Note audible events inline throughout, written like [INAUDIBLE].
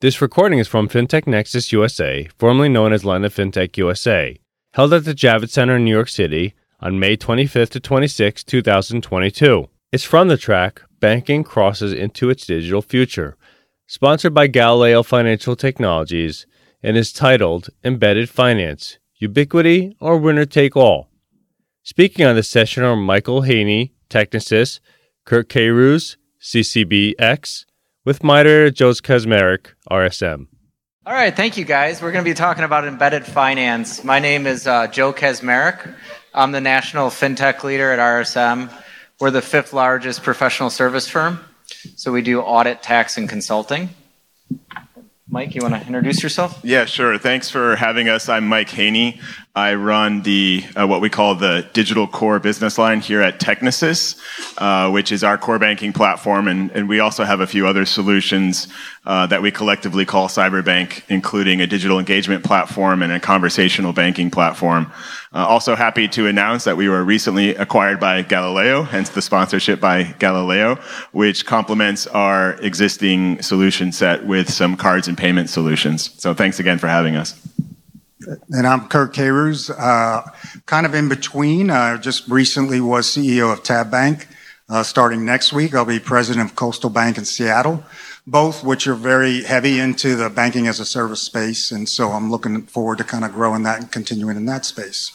This recording is from FinTech Nexus USA, formerly known as LendIt FinTech USA, held at the Javits Center in New York City on May 25th to 26, 2022. It's from the track Banking Crosses into Its Digital Future, sponsored by Galileo Financial Technologies, and is titled Embedded Finance Ubiquity or Winner Take All. Speaking on this session are Michael Haney, Technisys, Curt Queyrouze, CCBX, with Miter Joe Kaczmarek, RSM. All right, thank you guys. We're going to be talking about embedded finance. My name is uh, Joe Kaczmarek. I'm the national fintech leader at RSM. We're the fifth largest professional service firm. So we do audit, tax, and consulting. Mike, you want to introduce yourself? Yeah, sure. Thanks for having us. I'm Mike Haney. I run the uh, what we call the digital core business line here at Technisys, uh, which is our core banking platform, and, and we also have a few other solutions uh, that we collectively call Cyberbank, including a digital engagement platform and a conversational banking platform. Uh, also happy to announce that we were recently acquired by Galileo, hence the sponsorship by Galileo, which complements our existing solution set with some cards and payment solutions. So thanks again for having us. And I'm Curt Queyrouze, uh, kind of in between. Uh, just recently was CEO of Tab Bank. Uh, starting next week, I'll be president of Coastal Bank in Seattle, both which are very heavy into the banking as a service space. And so I'm looking forward to kind of growing that and continuing in that space.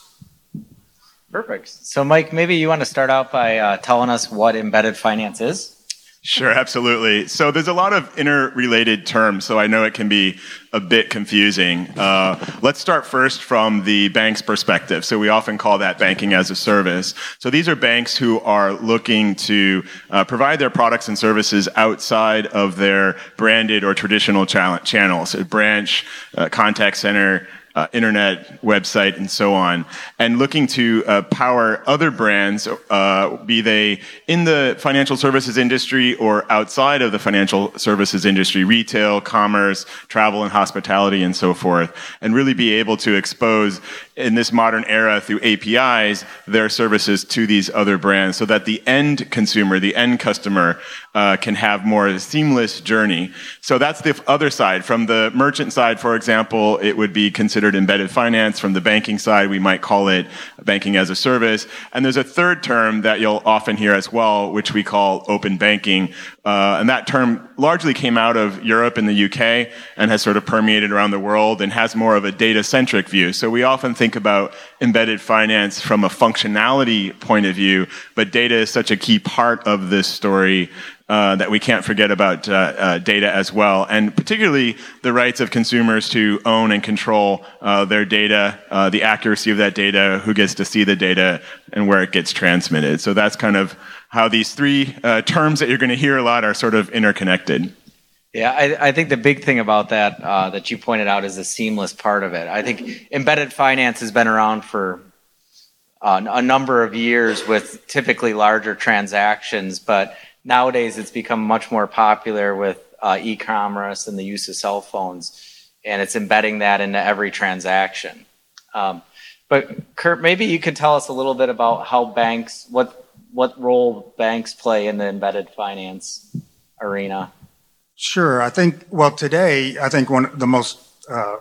Perfect. So, Mike, maybe you want to start out by uh, telling us what embedded finance is? Sure, absolutely. So there's a lot of interrelated terms, so I know it can be a bit confusing. Uh, let's start first from the bank's perspective. So we often call that banking as a service. So these are banks who are looking to uh, provide their products and services outside of their branded or traditional channels, a branch, uh, contact center, uh, internet website and so on, and looking to uh, power other brands, uh, be they in the financial services industry or outside of the financial services industry, retail, commerce, travel and hospitality, and so forth, and really be able to expose in this modern era through APIs their services to these other brands so that the end consumer, the end customer, uh, can have more seamless journey. So that's the other side. From the merchant side, for example, it would be considered embedded finance. From the banking side, we might call it banking as a service. And there's a third term that you'll often hear as well, which we call open banking. Uh, and that term largely came out of Europe and the UK and has sort of permeated around the world and has more of a data centric view. So we often think about embedded finance from a functionality point of view, but data is such a key part of this story uh, that we can't forget about uh, uh, data as well, and particularly the rights of consumers to own and control uh, their data, uh, the accuracy of that data, who gets to see the data, and where it gets transmitted. So that's kind of how these three uh, terms that you're going to hear a lot are sort of interconnected. Yeah, I, I, think the big thing about that that you pointed out is the seamless part of it. I think embedded finance has been around for a number of years with typically larger transactions, but nowadays it's become much more popular with uh, e-commerce and the use of cell phones, and it's embedding that into every transaction. Um, but Curt, maybe you could tell us a little bit about how banks, what what role banks play in the embedded finance arena. Sure. I think, well, today, I think one of the most uh,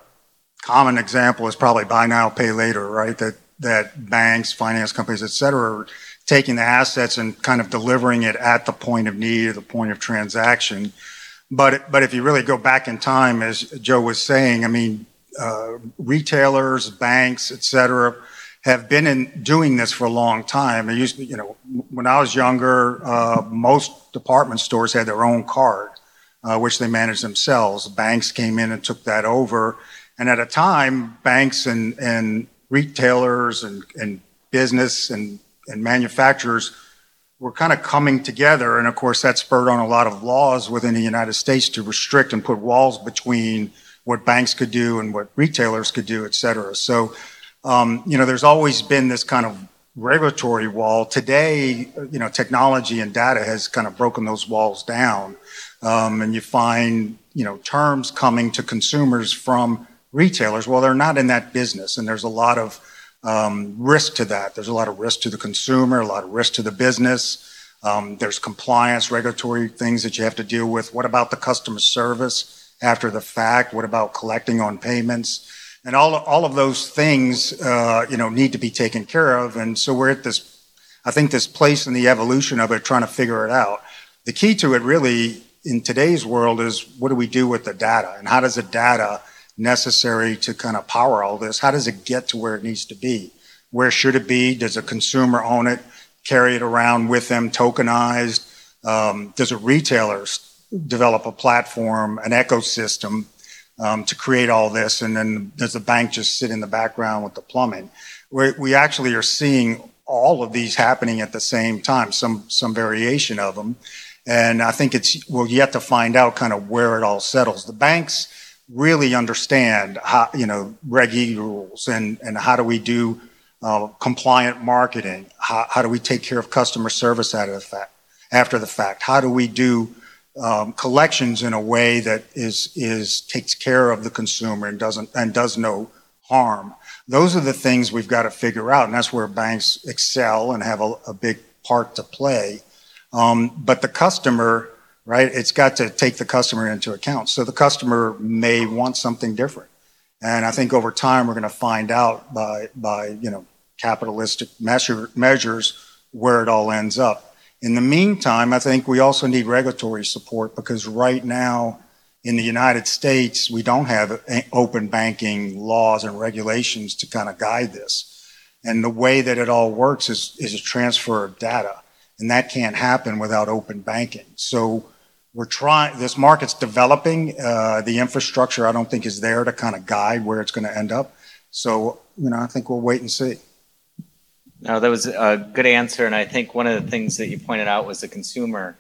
common example is probably buy now, pay later, right? That, that banks, finance companies, et cetera, taking the assets and kind of delivering it at the point of need or the point of transaction. But, but if you really go back in time, as Joe was saying, I mean, uh, retailers, banks, et cetera, have been in doing this for a long time. Used to, you know, when I was younger, uh, most department stores had their own card uh, which they managed themselves. Banks came in and took that over. And at a time, banks and, and retailers and, and business and, and manufacturers were kind of coming together. And of course, that spurred on a lot of laws within the United States to restrict and put walls between what banks could do and what retailers could do, et cetera. So, um, you know, there's always been this kind of regulatory wall. Today, you know, technology and data has kind of broken those walls down um, and you find you know terms coming to consumers from retailers. Well, they're not in that business, and there's a lot of um, risk to that. There's a lot of risk to the consumer, a lot of risk to the business. Um, there's compliance, regulatory things that you have to deal with. What about the customer service? after the fact? What about collecting on payments? And all, all of those things, uh, you know, need to be taken care of. And so we're at this, I think, this place in the evolution of it, trying to figure it out. The key to it really in today's world is what do we do with the data and how does the data necessary to kind of power all this, how does it get to where it needs to be? Where should it be? Does a consumer own it, carry it around with them, tokenized? Um, does a retailer develop a platform, an ecosystem um, to create all this? And then does the bank just sit in the background with the plumbing? we we actually are seeing all of these happening at the same time, some, some variation of them. And I think it's, we're yet to find out kind of where it all settles. The banks really understand how, you know, Reg E rules and, and how do we do uh, compliant marketing? How, how do we take care of customer service out of the fact, after the fact? How do we do um, collections in a way that is, is takes care of the consumer and doesn't and does no harm? Those are the things we've got to figure out, and that's where banks excel and have a, a big part to play. Um, but the customer, right? It's got to take the customer into account. So the customer may want something different, and I think over time we're going to find out by by you know capitalistic measure, measures where it all ends up. In the meantime, I think we also need regulatory support because right now in the United States, we don't have open banking laws and regulations to kind of guide this. And the way that it all works is, is a transfer of data. And that can't happen without open banking. So we're trying, this market's developing. Uh, the infrastructure, I don't think, is there to kind of guide where it's going to end up. So, you know, I think we'll wait and see. No, that was a good answer. And I think one of the things that you pointed out was the consumer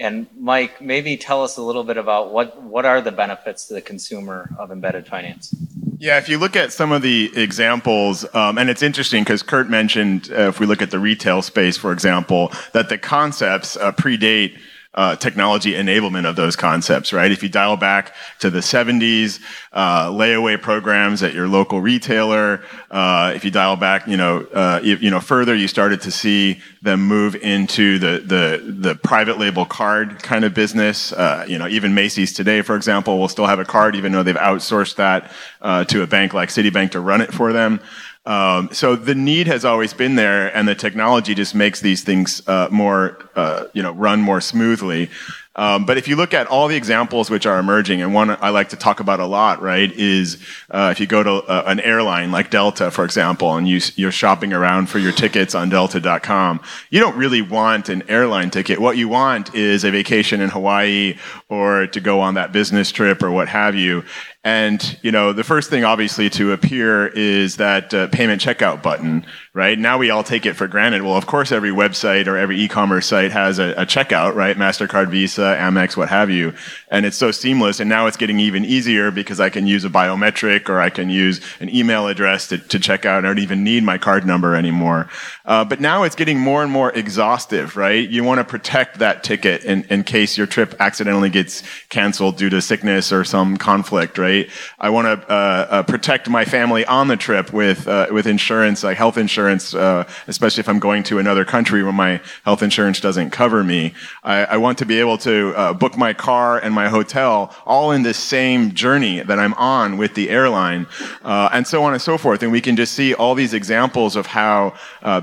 and Mike, maybe tell us a little bit about what, what are the benefits to the consumer of embedded finance? Yeah, if you look at some of the examples, um, and it's interesting because Curt mentioned, uh, if we look at the retail space, for example, that the concepts uh, predate uh, technology enablement of those concepts, right? If you dial back to the 70s, uh, layaway programs at your local retailer, uh, if you dial back, you know, uh, you, know, further, you started to see them move into the the the private label card kind of business. Uh, you know, even Macy's today, for example, will still have a card, even though they've outsourced that uh, to a bank like Citibank to run it for them. Um, so the need has always been there, and the technology just makes these things uh, more, uh, you know, run more smoothly. Um, but if you look at all the examples which are emerging, and one I like to talk about a lot, right, is uh, if you go to uh, an airline like Delta, for example, and you, you're shopping around for your tickets on Delta.com, you don't really want an airline ticket. What you want is a vacation in Hawaii or to go on that business trip or what have you. And you know, the first thing obviously to appear is that uh, payment checkout button, right? Now we all take it for granted. Well, of course, every website or every e-commerce site has a, a checkout, right? Mastercard, Visa, Amex, what have you, and it's so seamless. And now it's getting even easier because I can use a biometric or I can use an email address to, to check out. I don't even need my card number anymore. Uh, but now it's getting more and more exhaustive, right? You want to protect that ticket in, in case your trip accidentally gets canceled due to sickness or some conflict, right? I want to uh, uh, protect my family on the trip with uh, with insurance, like health insurance, uh, especially if I'm going to another country where my health insurance doesn't cover me. I, I want to be able to uh, book my car and my hotel all in the same journey that I'm on with the airline, uh, and so on and so forth. And we can just see all these examples of how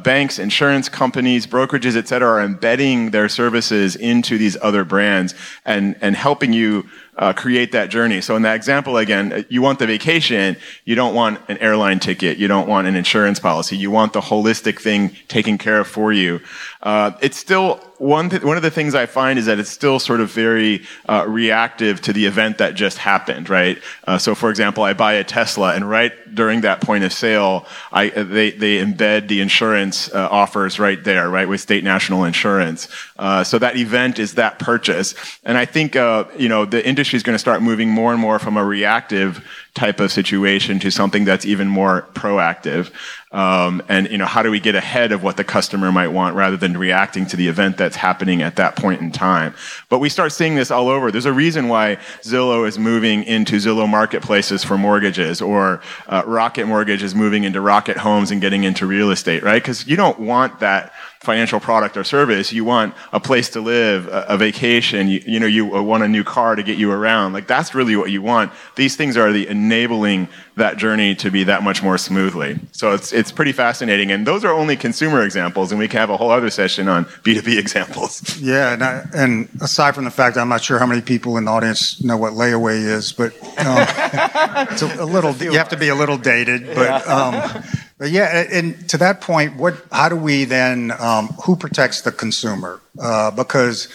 banks, insurance companies, brokerages, et cetera, are embedding their services into these other brands and and helping you uh, create that journey. So in that example again, uh, you want the vacation, you don't want an airline ticket, you don't want an insurance policy, you want the holistic thing taken care of for you. Uh, it's still one th- one of the things I find is that it's still sort of very uh, reactive to the event that just happened, right? Uh, so, for example, I buy a Tesla, and right during that point of sale, I, uh, they they embed the insurance uh, offers right there, right, with State National Insurance. Uh, so that event is that purchase, and I think uh, you know the industry is going to start moving more and more from a reactive type of situation to something that's even more proactive. Um, and you know, how do we get ahead of what the customer might want rather than reacting to the event that's happening at that point in time? But we start seeing this all over. There's a reason why Zillow is moving into Zillow marketplaces for mortgages, or uh, Rocket Mortgage is moving into Rocket Homes and getting into real estate, right? Because you don't want that financial product or service. You want a place to live, a, a vacation. You, you, know, you want a new car to get you around. Like that's really what you want. These things are the enabling that journey to be that much more smoothly. So it's it's pretty fascinating. And those are only consumer examples, and we can have a whole other session on B two B [LAUGHS] examples. Yeah, and, I, and, aside from the fact I'm not sure how many people in the audience know what layaway is, but um, [LAUGHS] it's a, a, little. You have to be a little dated, but. Um, but yeah, and to that point, what? How do we then? Um, who protects the consumer? Uh, because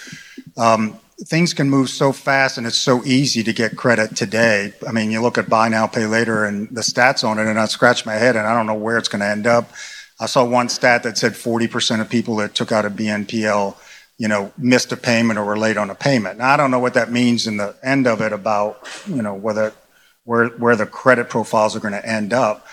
um, things can move so fast, and it's so easy to get credit today. I mean, you look at buy now, pay later, and the stats on it, and I scratch my head, and I don't know where it's going to end up. I saw one stat that said 40% of people that took out a BNPL, you know, missed a payment or were late on a payment. Now I don't know what that means in the end of it about, you know, whether where where the credit profiles are going to end up,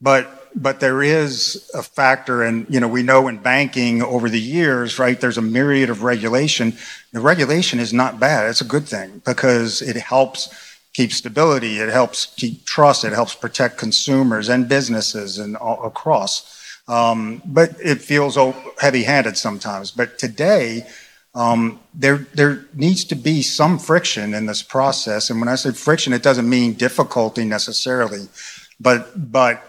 but but there is a factor, and you know, we know in banking over the years, right? There's a myriad of regulation. The regulation is not bad; it's a good thing because it helps keep stability, it helps keep trust, it helps protect consumers and businesses and all across. Um, but it feels heavy-handed sometimes. But today, um, there there needs to be some friction in this process. And when I say friction, it doesn't mean difficulty necessarily, but but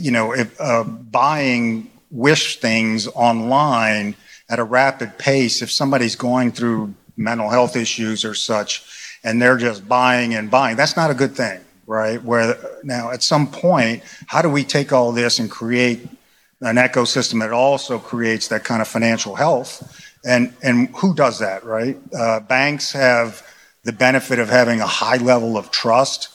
you know, if, uh, buying wish things online at a rapid pace, if somebody's going through mental health issues or such, and they're just buying and buying, that's not a good thing, right? Where now, at some point, how do we take all this and create an ecosystem that also creates that kind of financial health? And and who does that, right? Uh, banks have the benefit of having a high level of trust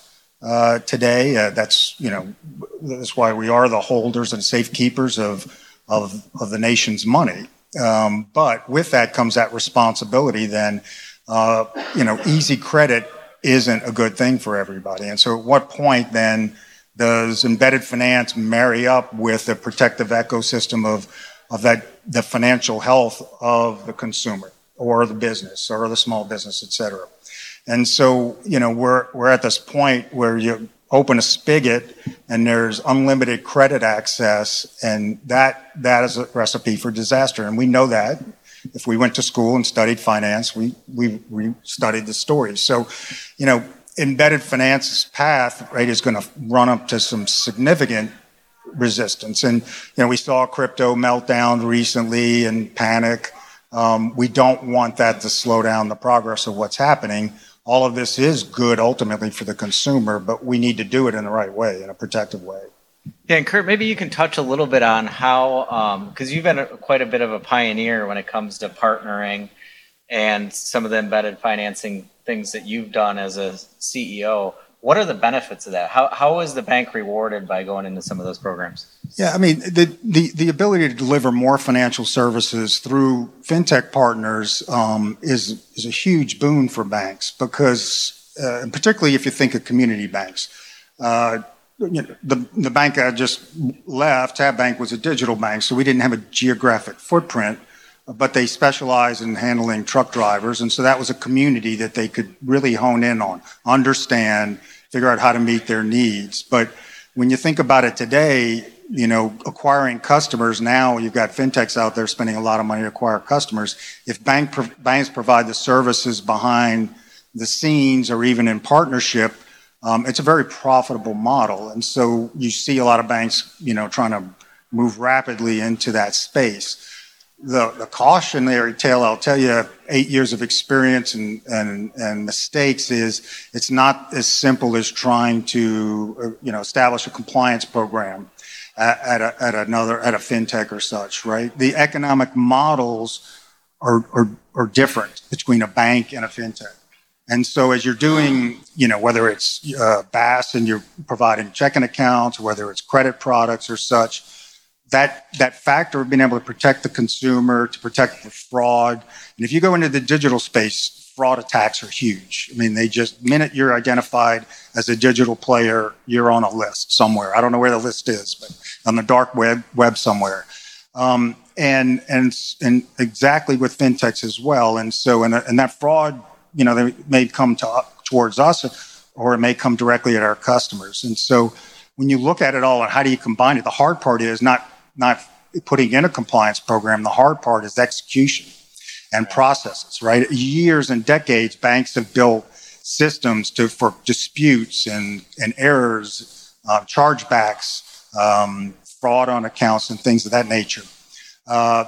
today. Uh, that's you know that's why we are the holders and safekeepers of the nation's money. Um, but with that comes that responsibility. Then uh, you know, easy credit isn't a good thing for everybody. And so, at what point then does embedded finance marry up with the protective ecosystem of of that the financial health of the consumer or the business or the small business, et cetera? And so, you know, we're, we're at this point where you open a spigot and there's unlimited credit access and that, that is a recipe for disaster. And we know that. If we went to school and studied finance, we, we, we studied the stories. So, you know, embedded finance's path, right, is going to run up to some significant resistance. And, you know, we saw crypto meltdown recently and panic. Um, we don't want that to slow down the progress of what's happening all of this is good ultimately for the consumer, but we need to do it in the right way, in a protective way. Yeah, and Curt, maybe you can touch a little bit on how, because um, you've been a, quite a bit of a pioneer when it comes to partnering and some of the embedded financing things that you've done as a CEO. What are the benefits of that? How, how is the bank rewarded by going into some of those programs? Yeah, I mean, the, the, the ability to deliver more financial services through fintech partners um, is, is a huge boon for banks because, uh, particularly if you think of community banks. Uh, you know, the, the bank I just left, Tab Bank, was a digital bank, so we didn't have a geographic footprint but they specialize in handling truck drivers. And so that was a community that they could really hone in on, understand, figure out how to meet their needs. But when you think about it today, you know, acquiring customers now, you've got fintechs out there spending a lot of money to acquire customers. If bank pro- banks provide the services behind the scenes or even in partnership, um, it's a very profitable model. And so you see a lot of banks, you know, trying to move rapidly into that space the, the cautionary tale I'll tell you, eight years of experience and, and, and mistakes is it's not as simple as trying to, uh, you know, establish a compliance program at, at, a, at another, at a fintech or such, right? The economic models are, are, are different between a bank and a fintech. And so as you're doing, you know, whether it's uh, and you're providing checking accounts, whether it's credit products or such, that that factor of being able to protect the consumer, to protect the fraud. And if you go into the digital space, fraud attacks are huge. I mean, they just minute you're identified as a digital player, you're on a list somewhere. I don't know where the list is, but on the dark web web somewhere. Um, and and and exactly with fintechs as well. And so and and that fraud, you know, they may come to towards us, or it may come directly at our customers. And so when you look at it all and how do you combine it, the hard part is not not putting in a compliance program. The hard part is execution and processes, right? Years and decades, banks have built systems to for disputes and, and errors, uh, chargebacks, um, fraud on accounts, and things of that nature. Uh,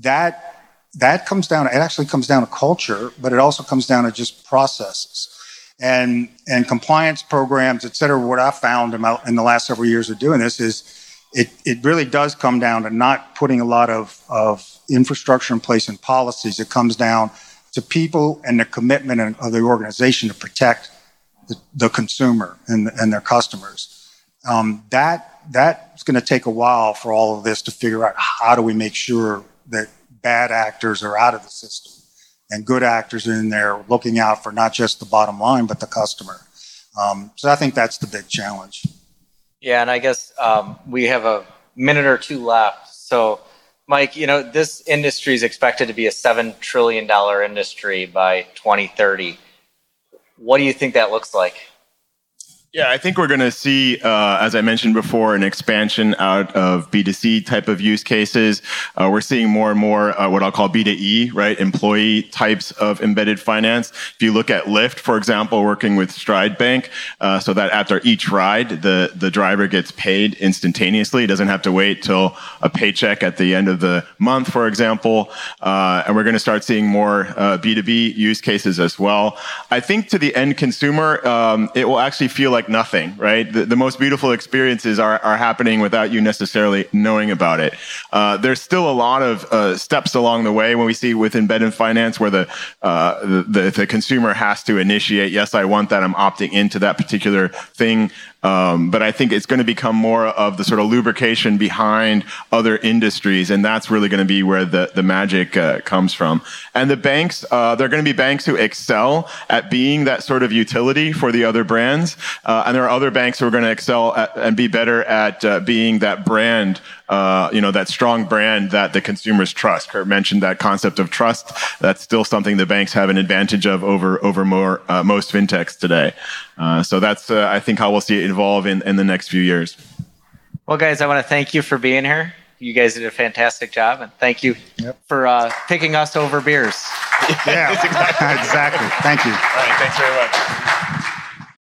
that that comes down. It actually comes down to culture, but it also comes down to just processes and and compliance programs, et cetera. What I found in, my, in the last several years of doing this is it it really does come down to not putting a lot of of infrastructure in place and policies. It comes down to people and the commitment of the organization to protect the, the consumer and, and their customers. Um, that that's going to take a while for all of this to figure out how do we make sure that bad actors are out of the system and good actors are in there looking out for not just the bottom line but the customer. Um, so I think that's the big challenge. Yeah, and I guess um, we have a minute or two left. So Mike, you know, this industry is expected to be a $7 trillion industry by 2030. What do you think that looks like? Yeah, I think we're going to see, uh, as I mentioned before, an expansion out of B2C type of use cases. Uh, we're seeing more and more uh, what I'll call B2E, right? Employee types of embedded finance. If you look at Lyft, for example, working with Stride Bank, uh, so that after each ride, the, the driver gets paid instantaneously. He doesn't have to wait till a paycheck at the end of the month, for example. Uh, and we're going to start seeing more B2B uh, use cases as well. I think to the end consumer, um, it will actually feel like like nothing, right? The, the most beautiful experiences are, are happening without you necessarily knowing about it. Uh, there's still a lot of uh, steps along the way when we see with embedded finance where the, uh, the, the, the consumer has to initiate, yes, I want that, I'm opting into that particular thing. Um, but I think it's going to become more of the sort of lubrication behind other industries, and that's really going to be where the the magic uh, comes from. And the banks, uh, they're going to be banks who excel at being that sort of utility for the other brands, uh, and there are other banks who are going to excel at, and be better at uh, being that brand uh, you know, that strong brand that the consumers trust. Curt mentioned that concept of trust. That's still something the banks have an advantage of over over more uh, most fintechs today. Uh, so that's uh, I think how we'll see it evolve in, in the next few years. Well, guys, I want to thank you for being here. You guys did a fantastic job, and thank you yep. for uh, picking us over beers. yeah, exactly. [LAUGHS] exactly. Thank you. All right, thanks very much.